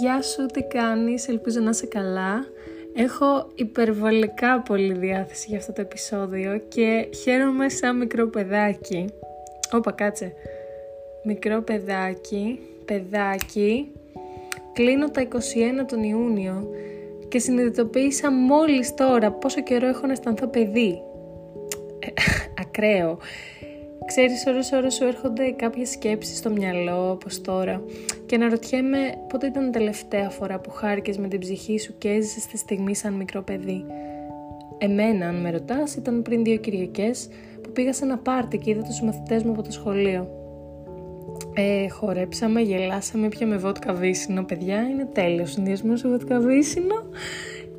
Γεια σου, τι κάνεις, ελπίζω να είσαι καλά. Έχω υπερβολικά πολύ διάθεση για αυτό το επεισόδιο και χαίρομαι σαν μικρό παιδάκι. Όπα, κάτσε. Μικρό παιδάκι, παιδάκι. Κλείνω τα 21 τον Ιούνιο και συνειδητοποίησα μόλις τώρα πόσο καιρό έχω να αισθανθώ παιδί. Ε, ακραίο. Ξέρεις, ώρες ώρες σου έρχονται κάποιες σκέψεις στο μυαλό, όπως τώρα, και αναρωτιέμαι πότε ήταν η τελευταία φορά που χάρηκες με την ψυχή σου και έζησες τη στιγμή σαν μικρό παιδί; Εμένα, αν με ρωτάς, ήταν πριν δύο Κυριακές που πήγα σε ένα πάρτι και είδα τους μαθητές μου από το σχολείο. Ε, χορέψαμε, γελάσαμε, πιαμε βότκα βύσινο. Παιδιά, είναι τέλειος συνδυασμός σε βότκα βύσινο.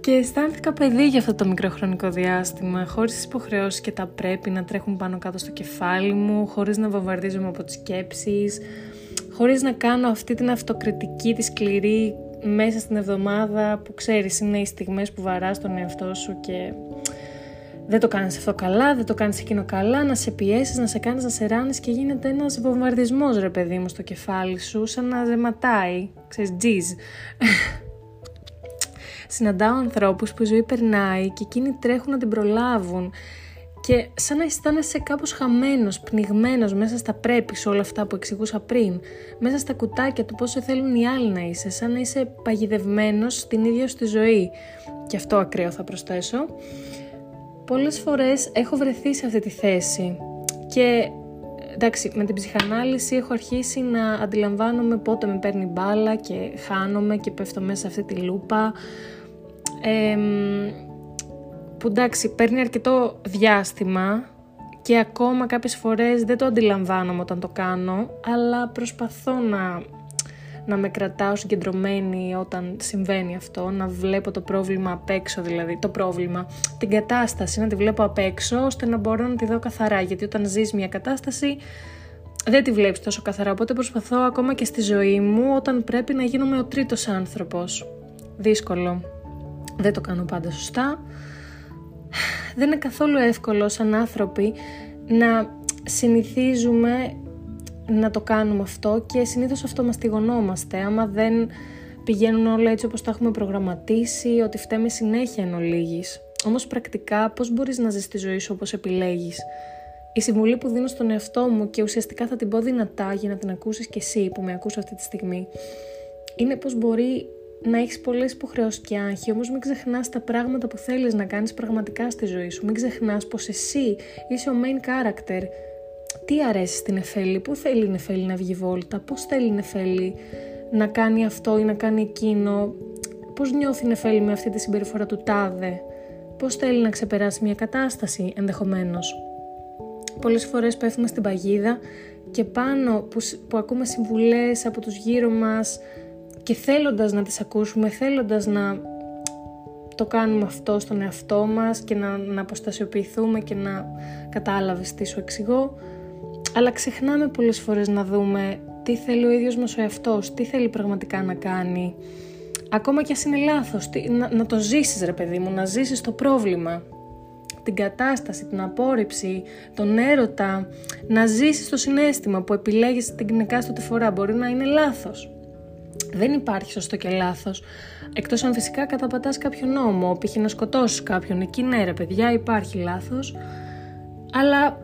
Και αισθάνθηκα παιδί για αυτό το μικρό χρονικό διάστημα, χωρίς τις υποχρεώσεις και τα πρέπει να τρέχουν πάνω κάτω στο κεφάλι μου, χωρίς να βομβαρδίζομαι από τις σκέψεις, χωρίς να κάνω αυτή την αυτοκριτική, τη σκληρή μέσα στην εβδομάδα που ξέρεις είναι οι στιγμές που βαράς τον εαυτό σου και δεν το κάνεις αυτό καλά, δεν το κάνεις εκείνο καλά, να σε πιέσεις, να σε κάνεις να σε ράνεις και γίνεται ένας βομβαρδισμός ρε παιδί μου στο κεφάλι σου, σαν να ζεματάει, ξέρεις, τζιζ συναντάω ανθρώπους που η ζωή περνάει και εκείνοι τρέχουν να την προλάβουν και σαν να αισθάνεσαι κάπως χαμένος, πνιγμένος μέσα στα πρέπεις σε όλα αυτά που εξηγούσα πριν, μέσα στα κουτάκια του πόσο θέλουν οι άλλοι να είσαι, σαν να είσαι παγιδευμένος στην ίδια στη ζωή. Και αυτό ακραίο θα προσθέσω. Πολλές φορές έχω βρεθεί σε αυτή τη θέση και εντάξει, με την ψυχανάλυση έχω αρχίσει να αντιλαμβάνομαι πότε με παίρνει μπάλα και χάνομαι και πέφτω μέσα σε αυτή τη λούπα. Που εντάξει παίρνει αρκετό διάστημα και ακόμα κάποιες φορές δεν το αντιλαμβάνομαι όταν το κάνω αλλά προσπαθώ να, να με κρατάω συγκεντρωμένη όταν συμβαίνει αυτό να βλέπω το πρόβλημα απ' έξω δηλαδή το πρόβλημα, την κατάσταση να τη βλέπω απ' έξω ώστε να μπορώ να τη δω καθαρά. Γιατί όταν ζεις μια κατάσταση δεν τη βλέπεις τόσο καθαρά. Οπότε προσπαθώ ακόμα και στη ζωή μου όταν πρέπει να γίνομαι ο τρίτος άνθρωπος. Δύσκολο. Δεν το κάνω πάντα σωστά. Δεν είναι καθόλου εύκολο σαν άνθρωποι να συνηθίζουμε να το κάνουμε αυτό και συνήθως αυτό μας τηγωνόμαστε άμα δεν πηγαίνουν όλα έτσι όπως τα έχουμε προγραμματίσει, ότι φταίμε συνέχεια εν ολίγης. Όμως πρακτικά πώς μπορείς να ζεις τη ζωή σου όπως επιλέγεις; Η συμβουλή που δίνω στον εαυτό μου και ουσιαστικά θα την πω δυνατά για να την ακούσεις και εσύ που με ακούς αυτή τη στιγμή είναι πώς μπορεί να έχεις πολλές υποχρεώσεις και άγχη, όμως μην ξεχνάς τα πράγματα που θέλεις να κάνεις πραγματικά στη ζωή σου. Μην ξεχνάς πως εσύ είσαι ο main character. Τι αρέσει στην Εφέλη, πού θέλει η Εφέλη να βγει βόλτα, πώς θέλει η Εφέλη να κάνει αυτό ή να κάνει εκείνο, πώς νιώθει η Εφέλη με αυτή τη συμπεριφορά του τάδε, πώς θέλει να ξεπεράσει μια κατάσταση ενδεχομένως. Πολλές φορές πέφτουμε στην παγίδα και πάνω που, που ακούμε συμβουλές από τους γύρω μας, και θέλοντας να τις ακούσουμε, θέλοντας να το κάνουμε αυτό στον εαυτό μας και να, να αποστασιοποιηθούμε και να κατάλαβες τι σου εξηγώ αλλά ξεχνάμε πολλές φορές να δούμε τι θέλει ο ίδιος μας ο εαυτός, τι θέλει πραγματικά να κάνει ακόμα κι ας είναι λάθος, τι, να, να το ζήσεις ρε παιδί μου, να ζήσεις το πρόβλημα την κατάσταση, την απόρριψη, τον έρωτα, να ζήσεις το συνέστημα που επιλέγεις την εκάστοτε φορά. Μπορεί να είναι λάθος. Δεν υπάρχει σωστό και λάθος. Εκτός αν φυσικά καταπατάς κάποιο νόμο, π.χ. να σκοτώσεις κάποιον. Εκεί ναι, ρε παιδιά, υπάρχει λάθος. Αλλά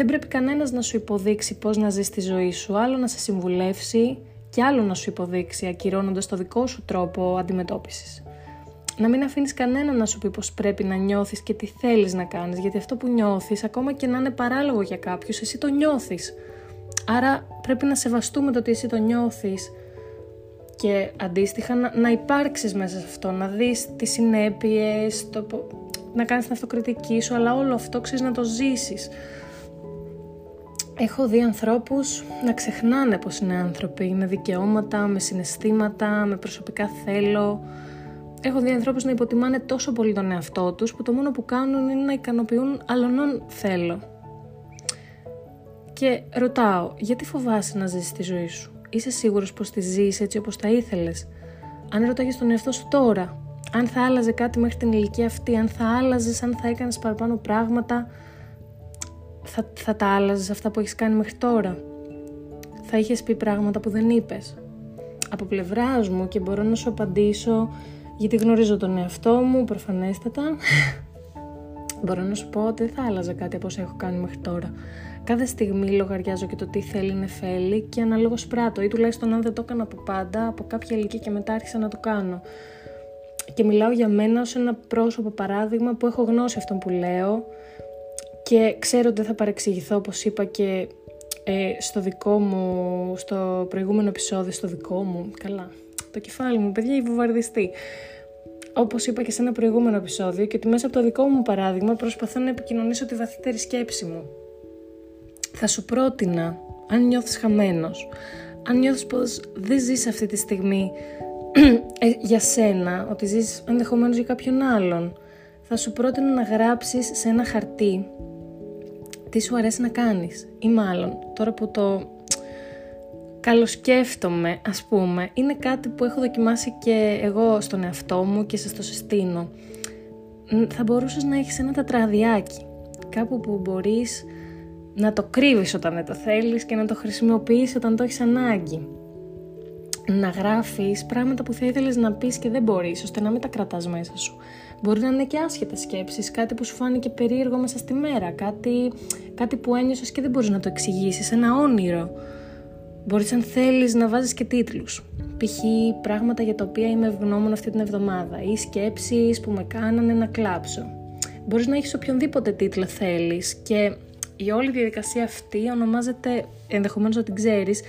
δεν πρέπει κανένας να σου υποδείξει πώς να ζεις τη ζωή σου. Άλλο να σε συμβουλεύσει και άλλο να σου υποδείξει, ακυρώνοντας το δικό σου τρόπο αντιμετώπισης. Να μην αφήνεις κανένα να σου πει πώς πρέπει να νιώθεις και τι θέλεις να κάνεις, γιατί αυτό που νιώθεις, ακόμα και να είναι παράλογο για κάποιους, εσύ το νιώθεις. Άρα πρέπει να σεβαστούμε το ότι εσύ το νιώθεις και αντίστοιχα να, να υπάρξεις μέσα σε αυτό, να δεις τις συνέπειες, το, να κάνεις την αυτοκριτική σου, αλλά όλο αυτό ξέρεις να το ζήσεις. Έχω δει ανθρώπους να ξεχνάνε πως είναι άνθρωποι, με δικαιώματα, με συναισθήματα, με προσωπικά θέλω. Έχω δει ανθρώπους να υποτιμάνε τόσο πολύ τον εαυτό τους που το μόνο που κάνουν είναι να ικανοποιούν άλλων θέλω. Και ρωτάω, γιατί φοβάσαι να ζήσεις τη ζωή σου; Είσαι σίγουρος πως τη ζεις έτσι όπως τα ήθελες; Αν ρωτάγες τον εαυτό σου τώρα, αν θα άλλαζε κάτι μέχρι την ηλικία αυτή, αν θα άλλαζες, αν θα έκανες παραπάνω πράγματα, θα, θα τα άλλαζες αυτά που έχεις κάνει μέχρι τώρα; Θα είχες πει πράγματα που δεν είπες; από πλευράς μου και μπορώ να σου απαντήσω γιατί γνωρίζω τον εαυτό μου προφανέστατα μπορώ να σου πω ότι δεν θα άλλαζα κάτι από όσα έχω κάνει μέχρι τώρα κάθε στιγμή λογαριάζω και το τι θέλει είναι φέλη και αναλόγως πράττω ή τουλάχιστον αν δεν το έκανα από πάντα από κάποια ηλικία και μετά άρχισα να το κάνω και μιλάω για μένα ως ένα πρόσωπο παράδειγμα που έχω γνώση αυτόν που λέω και ξέρω ότι δεν θα παρεξηγηθώ όπως είπα και ε, στο δικό μου, στο προηγούμενο επεισόδιο, στο δικό μου, καλά, το κεφάλι μου, παιδιά, η βουβαρδιστή. Όπως είπα και σε ένα προηγούμενο επεισόδιο και ότι μέσα από το δικό μου παράδειγμα προσπαθώ να επικοινωνήσω τη βαθύτερη σκέψη μου. Θα σου πρότεινα, αν νιώθεις χαμένος, αν νιώθεις πως δεν ζεις αυτή τη στιγμή ε, για σένα, ότι ζεις ενδεχομένως για κάποιον άλλον, θα σου πρότεινα να γράψεις σε ένα χαρτί τι σου αρέσει να κάνεις. Ή μάλλον τώρα που το καλοσκέφτομαι ας πούμε είναι κάτι που έχω δοκιμάσει και εγώ στον εαυτό μου και σας το συστήνω. Θα μπορούσες να έχεις ένα τετραδιάκι κάπου που μπορείς να το κρύβεις όταν δεν το θέλεις και να το χρησιμοποιείς όταν το έχεις ανάγκη. Να γράφεις πράγματα που θα ήθελες να πεις και δεν μπορείς ώστε να μην τα κρατάς μέσα σου Μπορεί να είναι και άσχετες σκέψεις, κάτι που σου φάνηκε περίεργο μέσα στη μέρα, κάτι, κάτι που ένιωσες και δεν μπορείς να το εξηγήσεις, ένα όνειρο. Μπορείς αν θέλεις να βάζεις και τίτλους. Π.χ. πράγματα για τα οποία είμαι ευγνώμων αυτή την εβδομάδα ή σκέψεις που με κάνανε να κλάψω. Μπορείς να έχεις οποιονδήποτε τίτλο θέλεις και η όλη διαδικασία αυτή ονομάζεται, ενδεχομένως να την ξέρεις,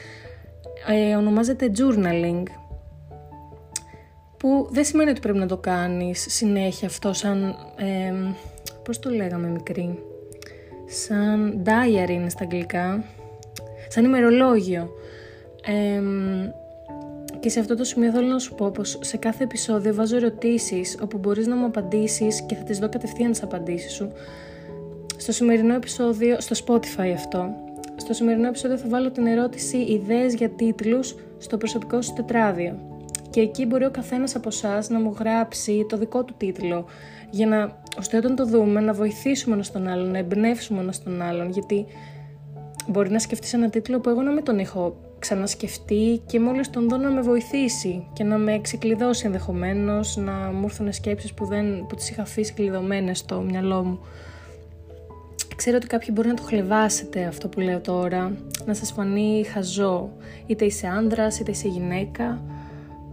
ε, ονομάζεται journaling που δεν σημαίνει ότι πρέπει να το κάνεις συνέχεια αυτό σαν, ε, πώς το λέγαμε μικρή, σαν diary είναι στα αγγλικά, σαν ημερολόγιο. και σε αυτό το σημείο θέλω να σου πω πως σε κάθε επεισόδιο βάζω ερωτήσεις όπου μπορείς να μου απαντήσεις και θα τις δω κατευθείαν τις απαντήσεις σου. Στο σημερινό επεισόδιο, στο Spotify αυτό, στο σημερινό επεισόδιο θα βάλω την ερώτηση ιδέες για τίτλους στο προσωπικό σου τετράδιο και εκεί μπορεί ο καθένας από εσάς να μου γράψει το δικό του τίτλο για να, ώστε όταν το δούμε να βοηθήσουμε ένας τον άλλον, να εμπνεύσουμε ένας τον άλλον γιατί μπορεί να σκεφτείς ένα τίτλο που εγώ να μην τον έχω ξανασκεφτεί και μόλις τον δω να με βοηθήσει και να με ξεκλειδώσει ενδεχομένως, να μου έρθουν σκέψεις που, δεν, που τις είχα αφήσει κλειδωμένες στο μυαλό μου. Ξέρω ότι κάποιοι μπορεί να το χλεβάσετε αυτό που λέω τώρα, να σας φανεί χαζό, είτε είσαι άντρας είτε είσαι γυναίκα,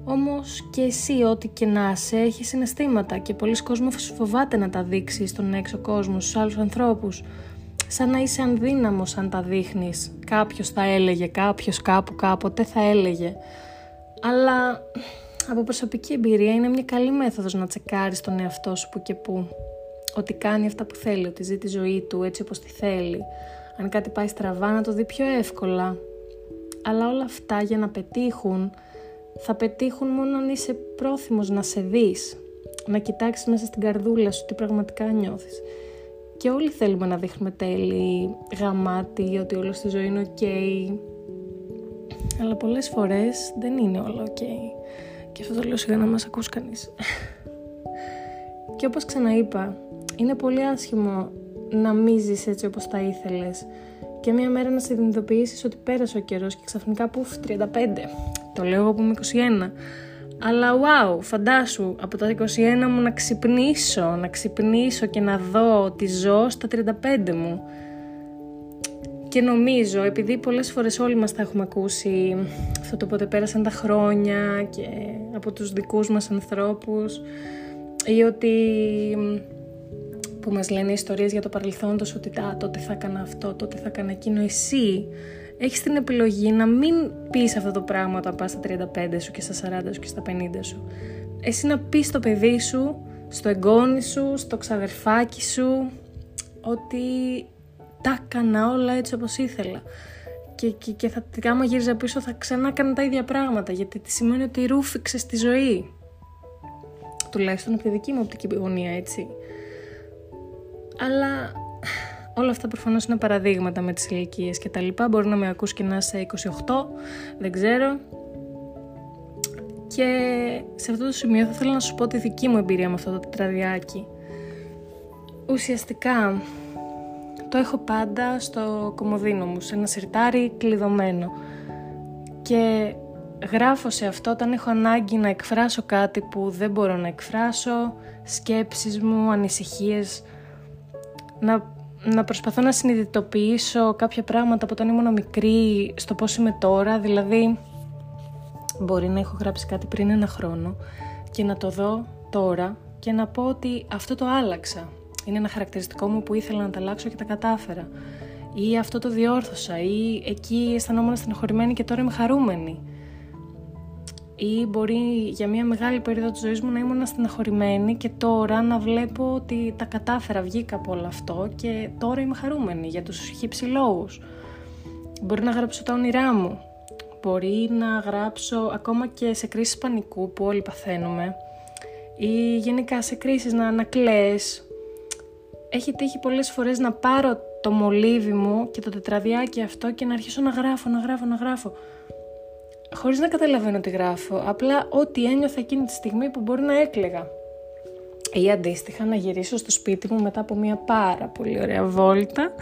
όμως και εσύ ό,τι και να σε έχεις συναισθήματα και πολλοί κόσμος φοβάται να τα δείξεις στον έξω κόσμο, στους άλλους ανθρώπους. Σαν να είσαι ανδύναμος αν τα δείχνεις. Κάποιος θα έλεγε, κάποιος κάπου κάποτε θα έλεγε. Αλλά από προσωπική εμπειρία είναι μια καλή μέθοδος να τσεκάρεις τον εαυτό σου που και που. Ότι κάνει αυτά που θέλει, ότι ζει τη ζωή του έτσι όπως τη θέλει. Αν κάτι πάει στραβά να το δει πιο εύκολα. Αλλά όλα αυτά για να πετύχουν θα πετύχουν μόνο αν είσαι πρόθυμος να σε δεις, να κοιτάξεις μέσα στην καρδούλα σου τι πραγματικά νιώθεις. Και όλοι θέλουμε να δείχνουμε τέλη, γαμάτι, ότι όλο στη ζωή είναι ok. Αλλά πολλές φορές δεν είναι όλο ok. Και αυτό το λέω σιγά να μας ακούσει κανείς. και όπως ξαναείπα, είναι πολύ άσχημο να μην ζεις έτσι όπως τα ήθελες και μια μέρα να συνειδητοποιήσεις ότι πέρασε ο καιρός και ξαφνικά πουφ 35 το λέω εγώ που είμαι 21. Αλλά wow, φαντάσου από τα 21 μου να ξυπνήσω, να ξυπνήσω και να δω ότι ζω στα 35 μου. Και νομίζω, επειδή πολλές φορές όλοι μας τα έχουμε ακούσει αυτό το πότε πέρασαν τα χρόνια και από τους δικούς μας ανθρώπους ή ότι που μας λένε ιστορίες για το παρελθόν τους ότι τότε θα έκανα αυτό, τότε θα έκανα εκείνο εσύ έχεις την επιλογή να μην πεις αυτό το πράγμα όταν πας στα 35 σου και στα 40 σου και στα 50 σου. Εσύ να πεις στο παιδί σου, στο εγγόνι σου, στο ξαδερφάκι σου, ότι τα έκανα όλα έτσι όπως ήθελα. Και, και, και θα, άμα γύριζα πίσω θα ξανά έκανα τα ίδια πράγματα, γιατί τι σημαίνει ότι ρούφηξες στη ζωή. Τουλάχιστον από τη δική μου οπτική γωνία, έτσι. Αλλά Όλα αυτά προφανώς είναι παραδείγματα με τις ηλικίες και τα λοιπά. Μπορεί να με ακούς και να είσαι 28, δεν ξέρω. Και σε αυτό το σημείο θα ήθελα να σου πω τη δική μου εμπειρία με αυτό το τετραδιάκι. Ουσιαστικά το έχω πάντα στο κομμωδίνο μου, σε ένα σιρτάρι κλειδωμένο. Και γράφω σε αυτό όταν έχω ανάγκη να εκφράσω κάτι που δεν μπορώ να εκφράσω, σκέψεις μου, ανησυχίες, να, να προσπαθώ να συνειδητοποιήσω κάποια πράγματα από όταν ήμουν μικρή στο πώς είμαι τώρα, δηλαδή μπορεί να έχω γράψει κάτι πριν ένα χρόνο και να το δω τώρα και να πω ότι αυτό το άλλαξα. Είναι ένα χαρακτηριστικό μου που ήθελα να τα αλλάξω και τα κατάφερα. Ή αυτό το διόρθωσα. Ή εκεί αισθανόμουν στενοχωρημένη και τώρα είμαι χαρούμενη. Ή μπορεί για μια μεγάλη περίοδο της ζωής μου να ήμουν στενοχωρημένη και τώρα να βλέπω ότι τα κατάφερα, βγήκα από όλο αυτό και τώρα είμαι χαρούμενη για τους χύψη λόγους. Μπορεί να γράψω τα όνειρά μου. Μπορεί να γράψω ακόμα και σε κρίσεις πανικού που όλοι παθαίνουμε ή γενικά σε κρίσεις να ανακλαίες. Έχει τύχει πολλές φορές να πάρω το μολύβι μου και το τετραδιάκι αυτό και να αρχίσω να γράφω, να γράφω, να γράφω. Χωρίς να καταλαβαίνω τι γράφω, απλά ό,τι ένιωθα εκείνη τη στιγμή που μπορεί να έκλαιγα. Ή αντίστοιχα να γυρίσω στο σπίτι μου μετά από μια πάρα πολύ ωραία βόλτα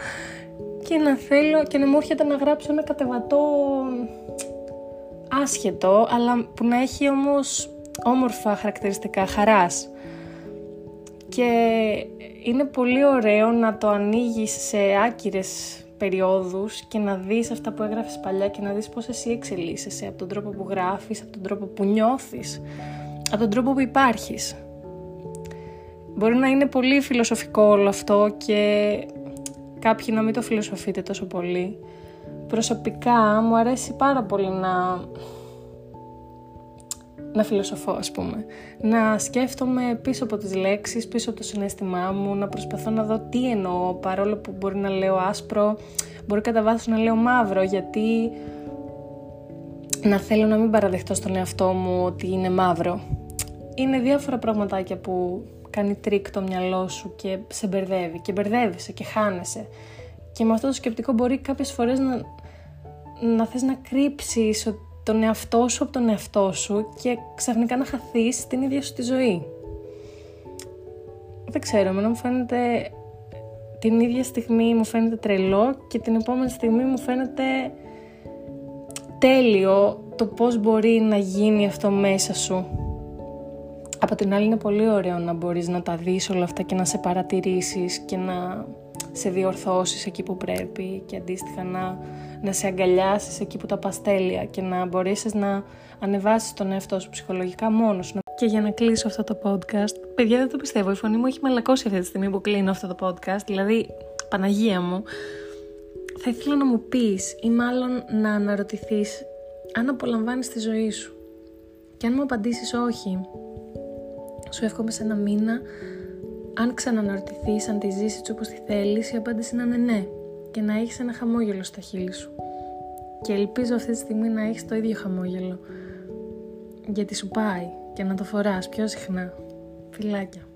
και να θέλω και να μου έρχεται να γράψω ένα κατεβατό άσχετο, αλλά που να έχει όμως όμορφα χαρακτηριστικά χαράς. Και είναι πολύ ωραίο να το ανοίγεις σε άκυρες περιόδους και να δεις αυτά που έγραφες παλιά και να δεις πώς εσύ εξελίσσεσαι από τον τρόπο που γράφεις, από τον τρόπο που νιώθεις, από τον τρόπο που υπάρχεις. Μπορεί να είναι πολύ φιλοσοφικό όλο αυτό και κάποιοι να μην το φιλοσοφείτε τόσο πολύ. Προσωπικά μου αρέσει πάρα πολύ να να φιλοσοφώ ας πούμε. Να σκέφτομαι πίσω από τις λέξεις, πίσω από το συνέστημά μου, να προσπαθώ να δω τι εννοώ παρόλο που μπορεί να λέω άσπρο, μπορεί κατά βάθος να λέω μαύρο γιατί να θέλω να μην παραδεχτώ στον εαυτό μου ότι είναι μαύρο. Είναι διάφορα πραγματάκια που κάνει τρίκ το μυαλό σου και σε μπερδεύει και μπερδεύεσαι και χάνεσαι. Και με αυτό το σκεπτικό μπορεί κάποιες φορές να, να θες να κρύψεις τον εαυτό σου από τον εαυτό σου και ξαφνικά να χαθείς την ίδια σου τη ζωή. Δεν ξέρω, εμένα μου φαίνεται την ίδια στιγμή μου φαίνεται τρελό και την επόμενη στιγμή μου φαίνεται τέλειο το πώς μπορεί να γίνει αυτό μέσα σου. Από την άλλη είναι πολύ ωραίο να μπορείς να τα δεις όλα αυτά και να σε παρατηρήσεις και να σε διορθώσεις εκεί που πρέπει και αντίστοιχα να, να σε αγκαλιάσεις εκεί που τα πας τέλεια και να μπορέσεις να ανεβάσεις τον εαυτό σου ψυχολογικά μόνος σου. Και για να κλείσω αυτό το podcast, παιδιά δεν το πιστεύω, η φωνή μου έχει μαλακώσει αυτή τη στιγμή που κλείνω αυτό το podcast, δηλαδή Παναγία μου, θα ήθελα να μου πεις ή μάλλον να αναρωτηθείς αν απολαμβάνεις τη ζωή σου. Και αν μου απαντήσεις όχι, σου εύχομαι σε ένα μήνα αν ξαναναρωτηθείς αν τη ζήσεις έτσι όπως τη θέλεις, η απάντηση να είναι ναι και να έχεις ένα χαμόγελο στα χείλη σου. Και ελπίζω αυτή τη στιγμή να έχεις το ίδιο χαμόγελο γιατί σου πάει και να το φοράς πιο συχνά. Φιλάκια.